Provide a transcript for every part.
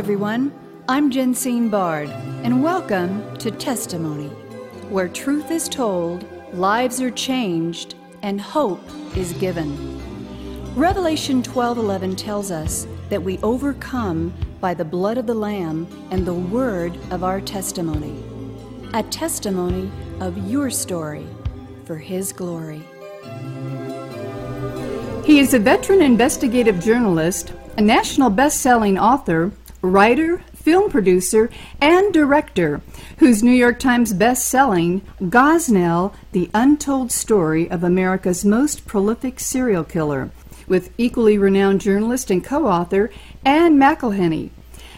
everyone. I'm Jensine Bard, and welcome to Testimony, where truth is told, lives are changed, and hope is given. Revelation 12:11 tells us that we overcome by the blood of the lamb and the word of our testimony. A testimony of your story for his glory. He is a veteran investigative journalist, a national best-selling author, writer, film producer, and director, whose New York Times best-selling Gosnell: The Untold Story of America's Most Prolific Serial Killer, with equally renowned journalist and co-author Ann McElhinney,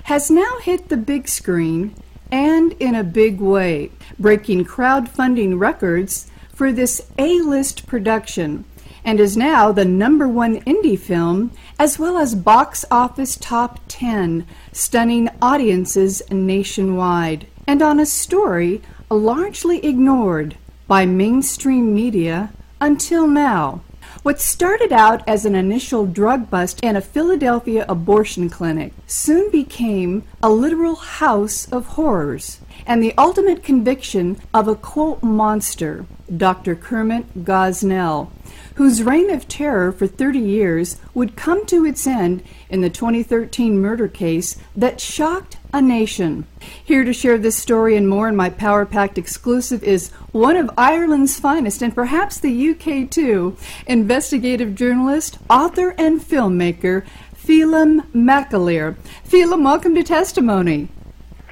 has now hit the big screen and in a big way, breaking crowdfunding records for this A-list production and is now the number one indie film, as well as box office top 10, stunning audiences nationwide, and on a story largely ignored by mainstream media until now. What started out as an initial drug bust in a Philadelphia abortion clinic soon became a literal house of horrors and the ultimate conviction of a quote monster, Dr. Kermit Gosnell, whose reign of terror for 30 years would come to its end in the 2013 murder case that shocked a nation. Here to share this story and more in my Power Packed exclusive is one of Ireland's finest, and perhaps the UK too, investigative journalist, author, and filmmaker, Phelim McAleer. Phelim, welcome to Testimony.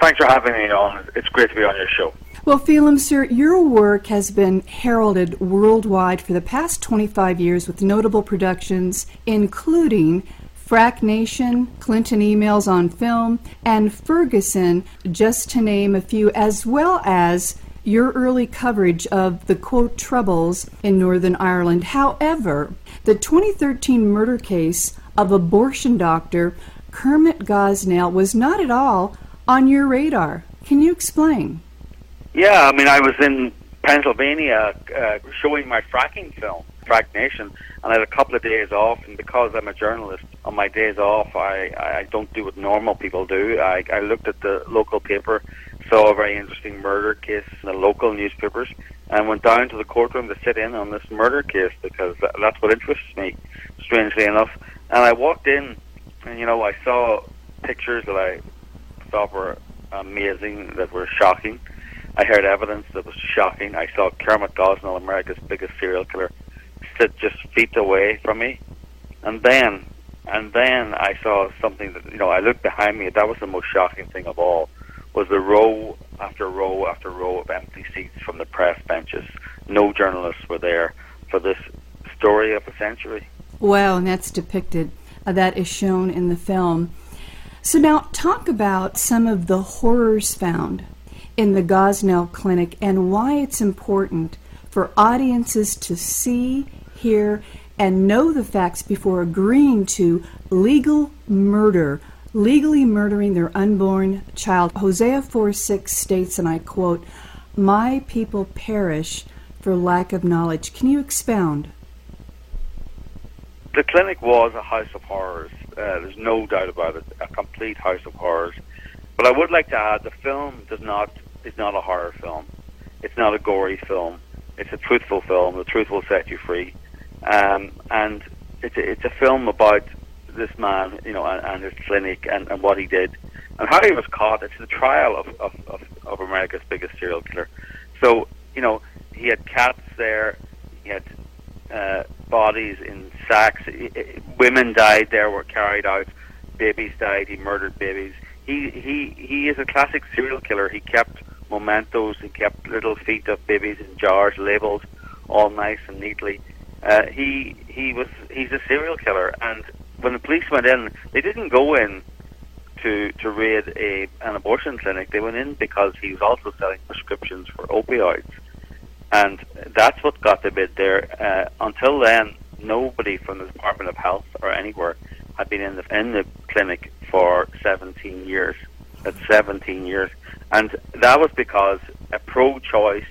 Thanks for having me on. It's great to be on your show. Well, Phelim, sir, your work has been heralded worldwide for the past 25 years with notable productions, including Frack Nation, Clinton Emails on Film, and Ferguson, just to name a few, as well as your early coverage of the quote troubles in Northern Ireland. However, the 2013 murder case of abortion doctor Kermit Gosnell was not at all on your radar. Can you explain? Yeah, I mean, I was in Pennsylvania uh, showing my fracking film, Frack Nation, and I had a couple of days off. And because I'm a journalist, on my days off, I, I don't do what normal people do. I, I looked at the local paper, saw a very interesting murder case in the local newspapers, and went down to the courtroom to sit in on this murder case because that's what interests me, strangely enough. And I walked in, and you know, I saw pictures that I thought were amazing, that were shocking I heard evidence that was shocking. I saw Kermit Gosnell, America's biggest serial killer, sit just feet away from me, and then, and then I saw something that you know. I looked behind me. That was the most shocking thing of all. Was the row after row after row of empty seats from the press benches. No journalists were there for this story of a century. Wow, and that's depicted. Uh, that is shown in the film. So now, talk about some of the horrors found in the Gosnell Clinic and why it's important for audiences to see, hear, and know the facts before agreeing to legal murder, legally murdering their unborn child. Hosea 4 6 states, and I quote, My people perish for lack of knowledge. Can you expound? The clinic was a house of horrors. Uh, there's no doubt about it, a complete house of horrors. But I would like to add the film does not is not a horror film. It's not a gory film. It's a truthful film. The truth will set you free. Um, and it's a, it's a film about this man, you know, and, and his clinic and, and what he did and how he was caught. It's the trial of, of, of, of America's biggest serial killer. So, you know, he had cats there. He had uh, bodies in sacks. Women died there, were carried out. Babies died. He murdered babies. He he he is a classic serial killer. He kept mementos. He kept little feet of babies in jars, labeled all nice and neatly. Uh, he he was he's a serial killer, and when the police went in, they didn't go in to to raid a an abortion clinic. They went in because he was also selling prescriptions for opioids, and that's what got the bid there. Uh, until then, nobody from the Department of Health or anywhere had been in the in the clinic for 17 years. That's 17 years. And that was because a pro choice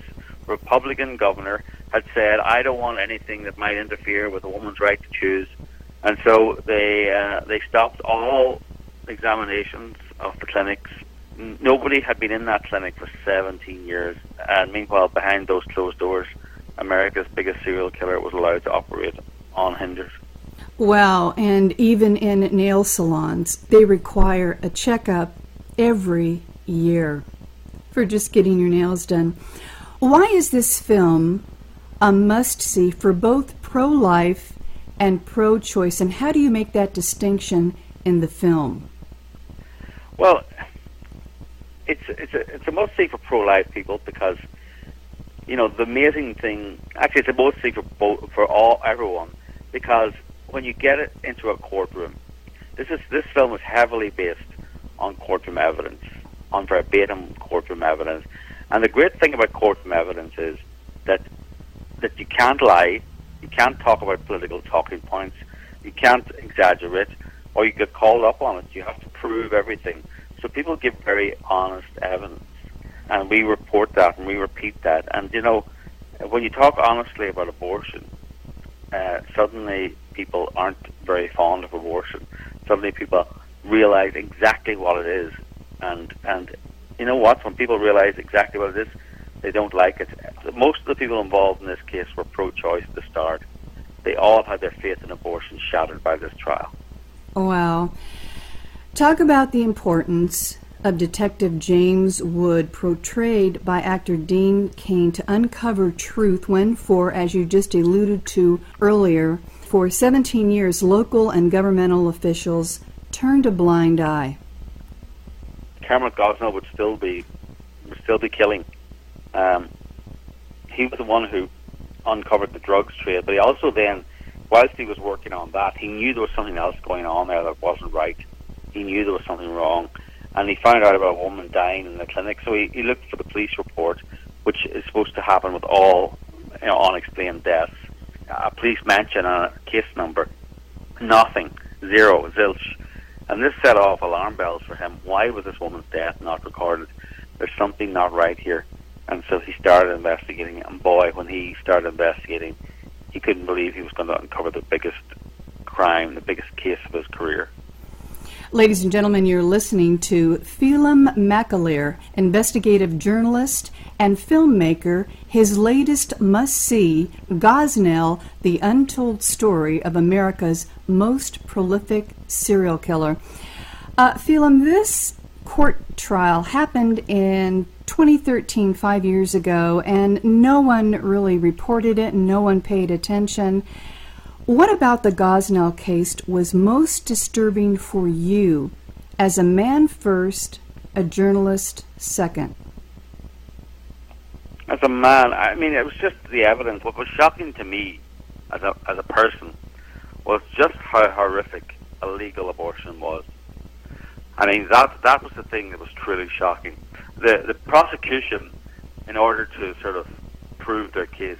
Republican governor had said, I don't want anything that might interfere with a woman's right to choose. And so they uh, they stopped all examinations of the clinics. Nobody had been in that clinic for 17 years, and meanwhile, behind those closed doors, America's biggest serial killer was allowed to operate unhindered. Wow, and even in nail salons, they require a checkup every year for just getting your nails done. Why is this film a must see for both pro life and pro choice, and how do you make that distinction in the film? Well, it's it's a it's a must see for pro life people because you know the amazing thing. Actually, it's a must see for both for all everyone because when you get it into a courtroom, this is this film is heavily based on courtroom evidence, on verbatim courtroom evidence, and the great thing about courtroom evidence is that that you can't lie, you can't talk about political talking points, you can't exaggerate, or you get called up on it. You have to prove everything. So people give very honest evidence, and we report that and we repeat that. And you know, when you talk honestly about abortion, uh, suddenly people aren't very fond of abortion. Suddenly people realize exactly what it is, and and you know what? When people realize exactly what it is, they don't like it. Most of the people involved in this case were pro-choice at the start. They all had their faith in abortion shattered by this trial. Wow. Talk about the importance of Detective James Wood, portrayed by actor Dean Cain, to uncover truth when, for, as you just alluded to earlier, for 17 years, local and governmental officials turned a blind eye. Kermit Gosnell would still be would still be killing. Um, he was the one who uncovered the drugs trade, but he also then, whilst he was working on that, he knew there was something else going on there that wasn't right. He knew there was something wrong, and he found out about a woman dying in the clinic. So he, he looked for the police report, which is supposed to happen with all you know, unexplained deaths. A police mention and a case number, nothing, zero, zilch. And this set off alarm bells for him. Why was this woman's death not recorded? There's something not right here. And so he started investigating. And boy, when he started investigating, he couldn't believe he was going to uncover the biggest crime, the biggest case of his career. Ladies and gentlemen, you're listening to Phelim McAleer, investigative journalist and filmmaker. His latest must see, Gosnell, The Untold Story of America's Most Prolific Serial Killer. Uh, Phelim, this court trial happened in 2013, five years ago, and no one really reported it, no one paid attention. What about the Gosnell case was most disturbing for you as a man first, a journalist second? As a man, I mean, it was just the evidence. What was shocking to me as a, as a person was just how horrific illegal abortion was. I mean, that, that was the thing that was truly shocking. The, the prosecution, in order to sort of prove their case,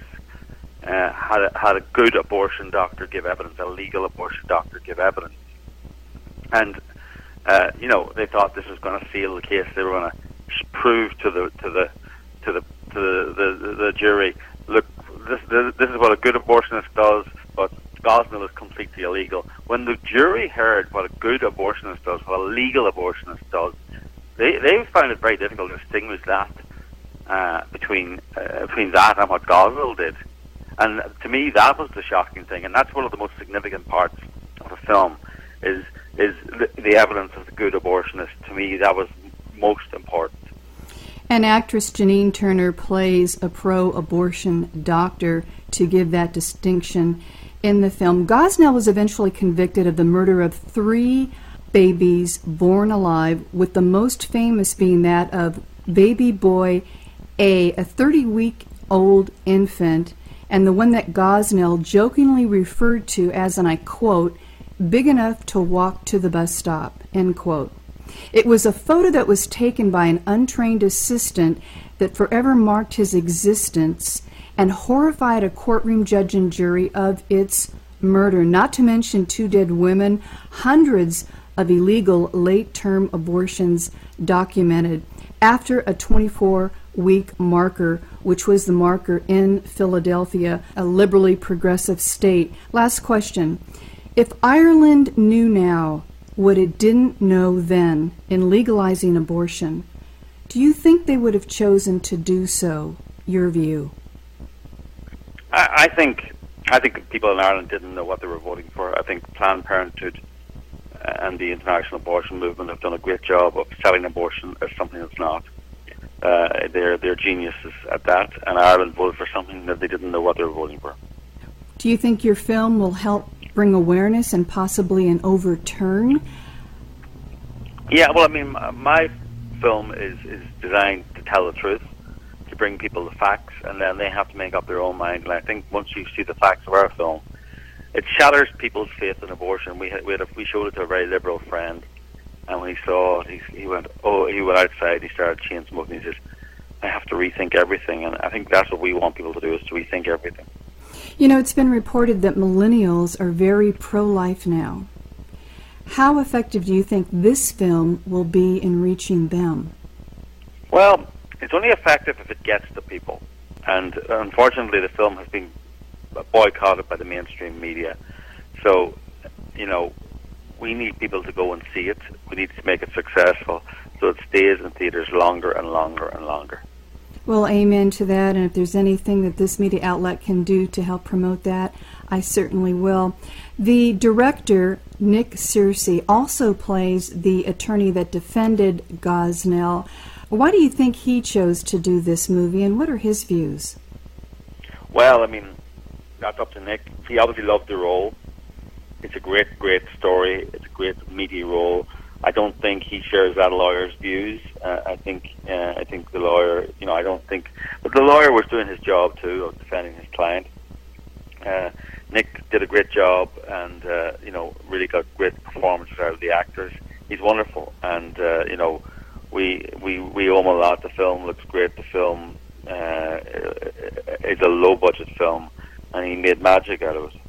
uh, had a, had a good abortion doctor give evidence, a legal abortion doctor give evidence, and uh, you know they thought this was going to seal the case. They were going to prove to the to the to the to the, the, the jury, look, this, this this is what a good abortionist does, but Gosnell is completely illegal. When the jury heard what a good abortionist does, what a legal abortionist does, they they found it very difficult to distinguish that uh, between uh, between that and what Gosnell did. And to me, that was the shocking thing, and that's one of the most significant parts of the film. Is is the, the evidence of the good abortionist? To me, that was most important. And actress Janine Turner plays a pro-abortion doctor to give that distinction in the film. Gosnell was eventually convicted of the murder of three babies born alive, with the most famous being that of baby boy A, a 30 week old infant and the one that Gosnell jokingly referred to as, and I quote, big enough to walk to the bus stop, end quote. It was a photo that was taken by an untrained assistant that forever marked his existence and horrified a courtroom judge and jury of its murder, not to mention two dead women, hundreds of illegal late term abortions documented after a 24 week marker, which was the marker in Philadelphia, a liberally progressive state. Last question. If Ireland knew now what it didn't know then in legalizing abortion, do you think they would have chosen to do so? Your view? I, I think I think people in Ireland didn't know what they were voting for. I think Planned Parenthood and the international abortion movement have done a great job of selling abortion as something that's not. Uh, they're they're geniuses at that, and Ireland voted for something that they didn't know what they were voting for. Do you think your film will help bring awareness and possibly an overturn? Yeah, well, I mean, my film is is designed to tell the truth, to bring people the facts, and then they have to make up their own mind. And I think once you see the facts of our film, it shatters people's faith in abortion. We had, we, had a, we showed it to a very liberal friend, and when he saw it, he, he went, oh, he went outside, he started chain smoking. He says, I have to rethink everything, and I think that's what we want people to do is to rethink everything. You know, it's been reported that millennials are very pro-life now. How effective do you think this film will be in reaching them? Well, it's only effective if it gets to people, and unfortunately, the film has been boycotted by the mainstream media. So, you know, we need people to go and see it. We need to make it successful so it stays in theaters longer and longer and longer. Well, amen to that. And if there's anything that this media outlet can do to help promote that, I certainly will. The director, Nick Searcy, also plays the attorney that defended Gosnell. Why do you think he chose to do this movie, and what are his views? Well, I mean, that's up to Nick. He obviously loved the role. It's a great, great story. It's a great meaty role. I don't think he shares that lawyer's views. Uh, I think, uh, I think the lawyer, you know, I don't think, but the lawyer was doing his job too of defending his client. Uh, Nick did a great job, and uh, you know, really got great performances out of the actors. He's wonderful, and uh, you know, we we we owe him a lot. The film looks great. The film uh, is a low budget film and he made magic out of it.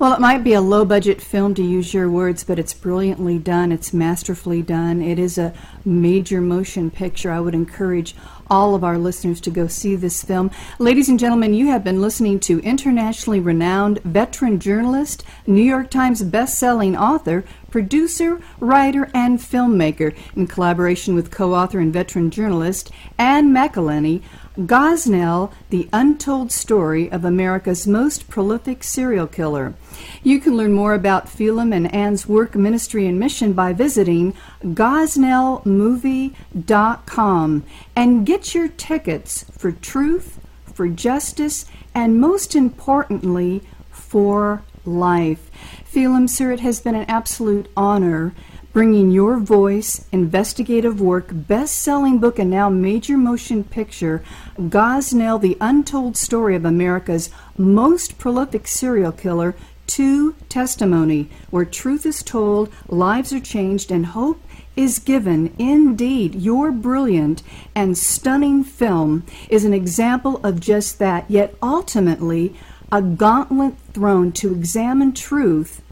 Well, it might be a low budget film to use your words, but it's brilliantly done. It's masterfully done. It is a major motion picture. I would encourage all of our listeners to go see this film. Ladies and gentlemen, you have been listening to internationally renowned veteran journalist, New York Times best-selling author, producer, writer, and filmmaker, in collaboration with co-author and veteran journalist Ann McElhinney, Gosnell, The Untold Story of America's Most Prolific Serial Killer. You can learn more about Phelim and Ann's work, ministry, and mission by visiting gosnellmovie.com and get your tickets for truth, for justice, and most importantly, for life. Phelim, sir, it has been an absolute honor bringing your voice, investigative work, best selling book, and now major motion picture, Gosnell, the untold story of America's most prolific serial killer, to testimony, where truth is told, lives are changed, and hope is given. Indeed, your brilliant and stunning film is an example of just that, yet ultimately, a gauntlet thrown to examine truth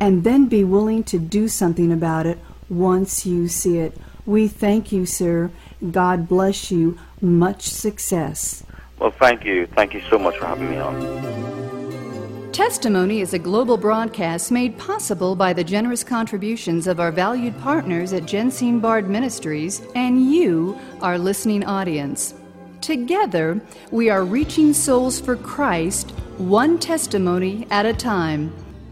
and then be willing to do something about it once you see it. We thank you, sir. God bless you. Much success. Well, thank you. Thank you so much for having me on. Testimony is a global broadcast made possible by the generous contributions of our valued partners at Jensine Bard Ministries and you, our listening audience. Together, we are reaching souls for Christ, one testimony at a time.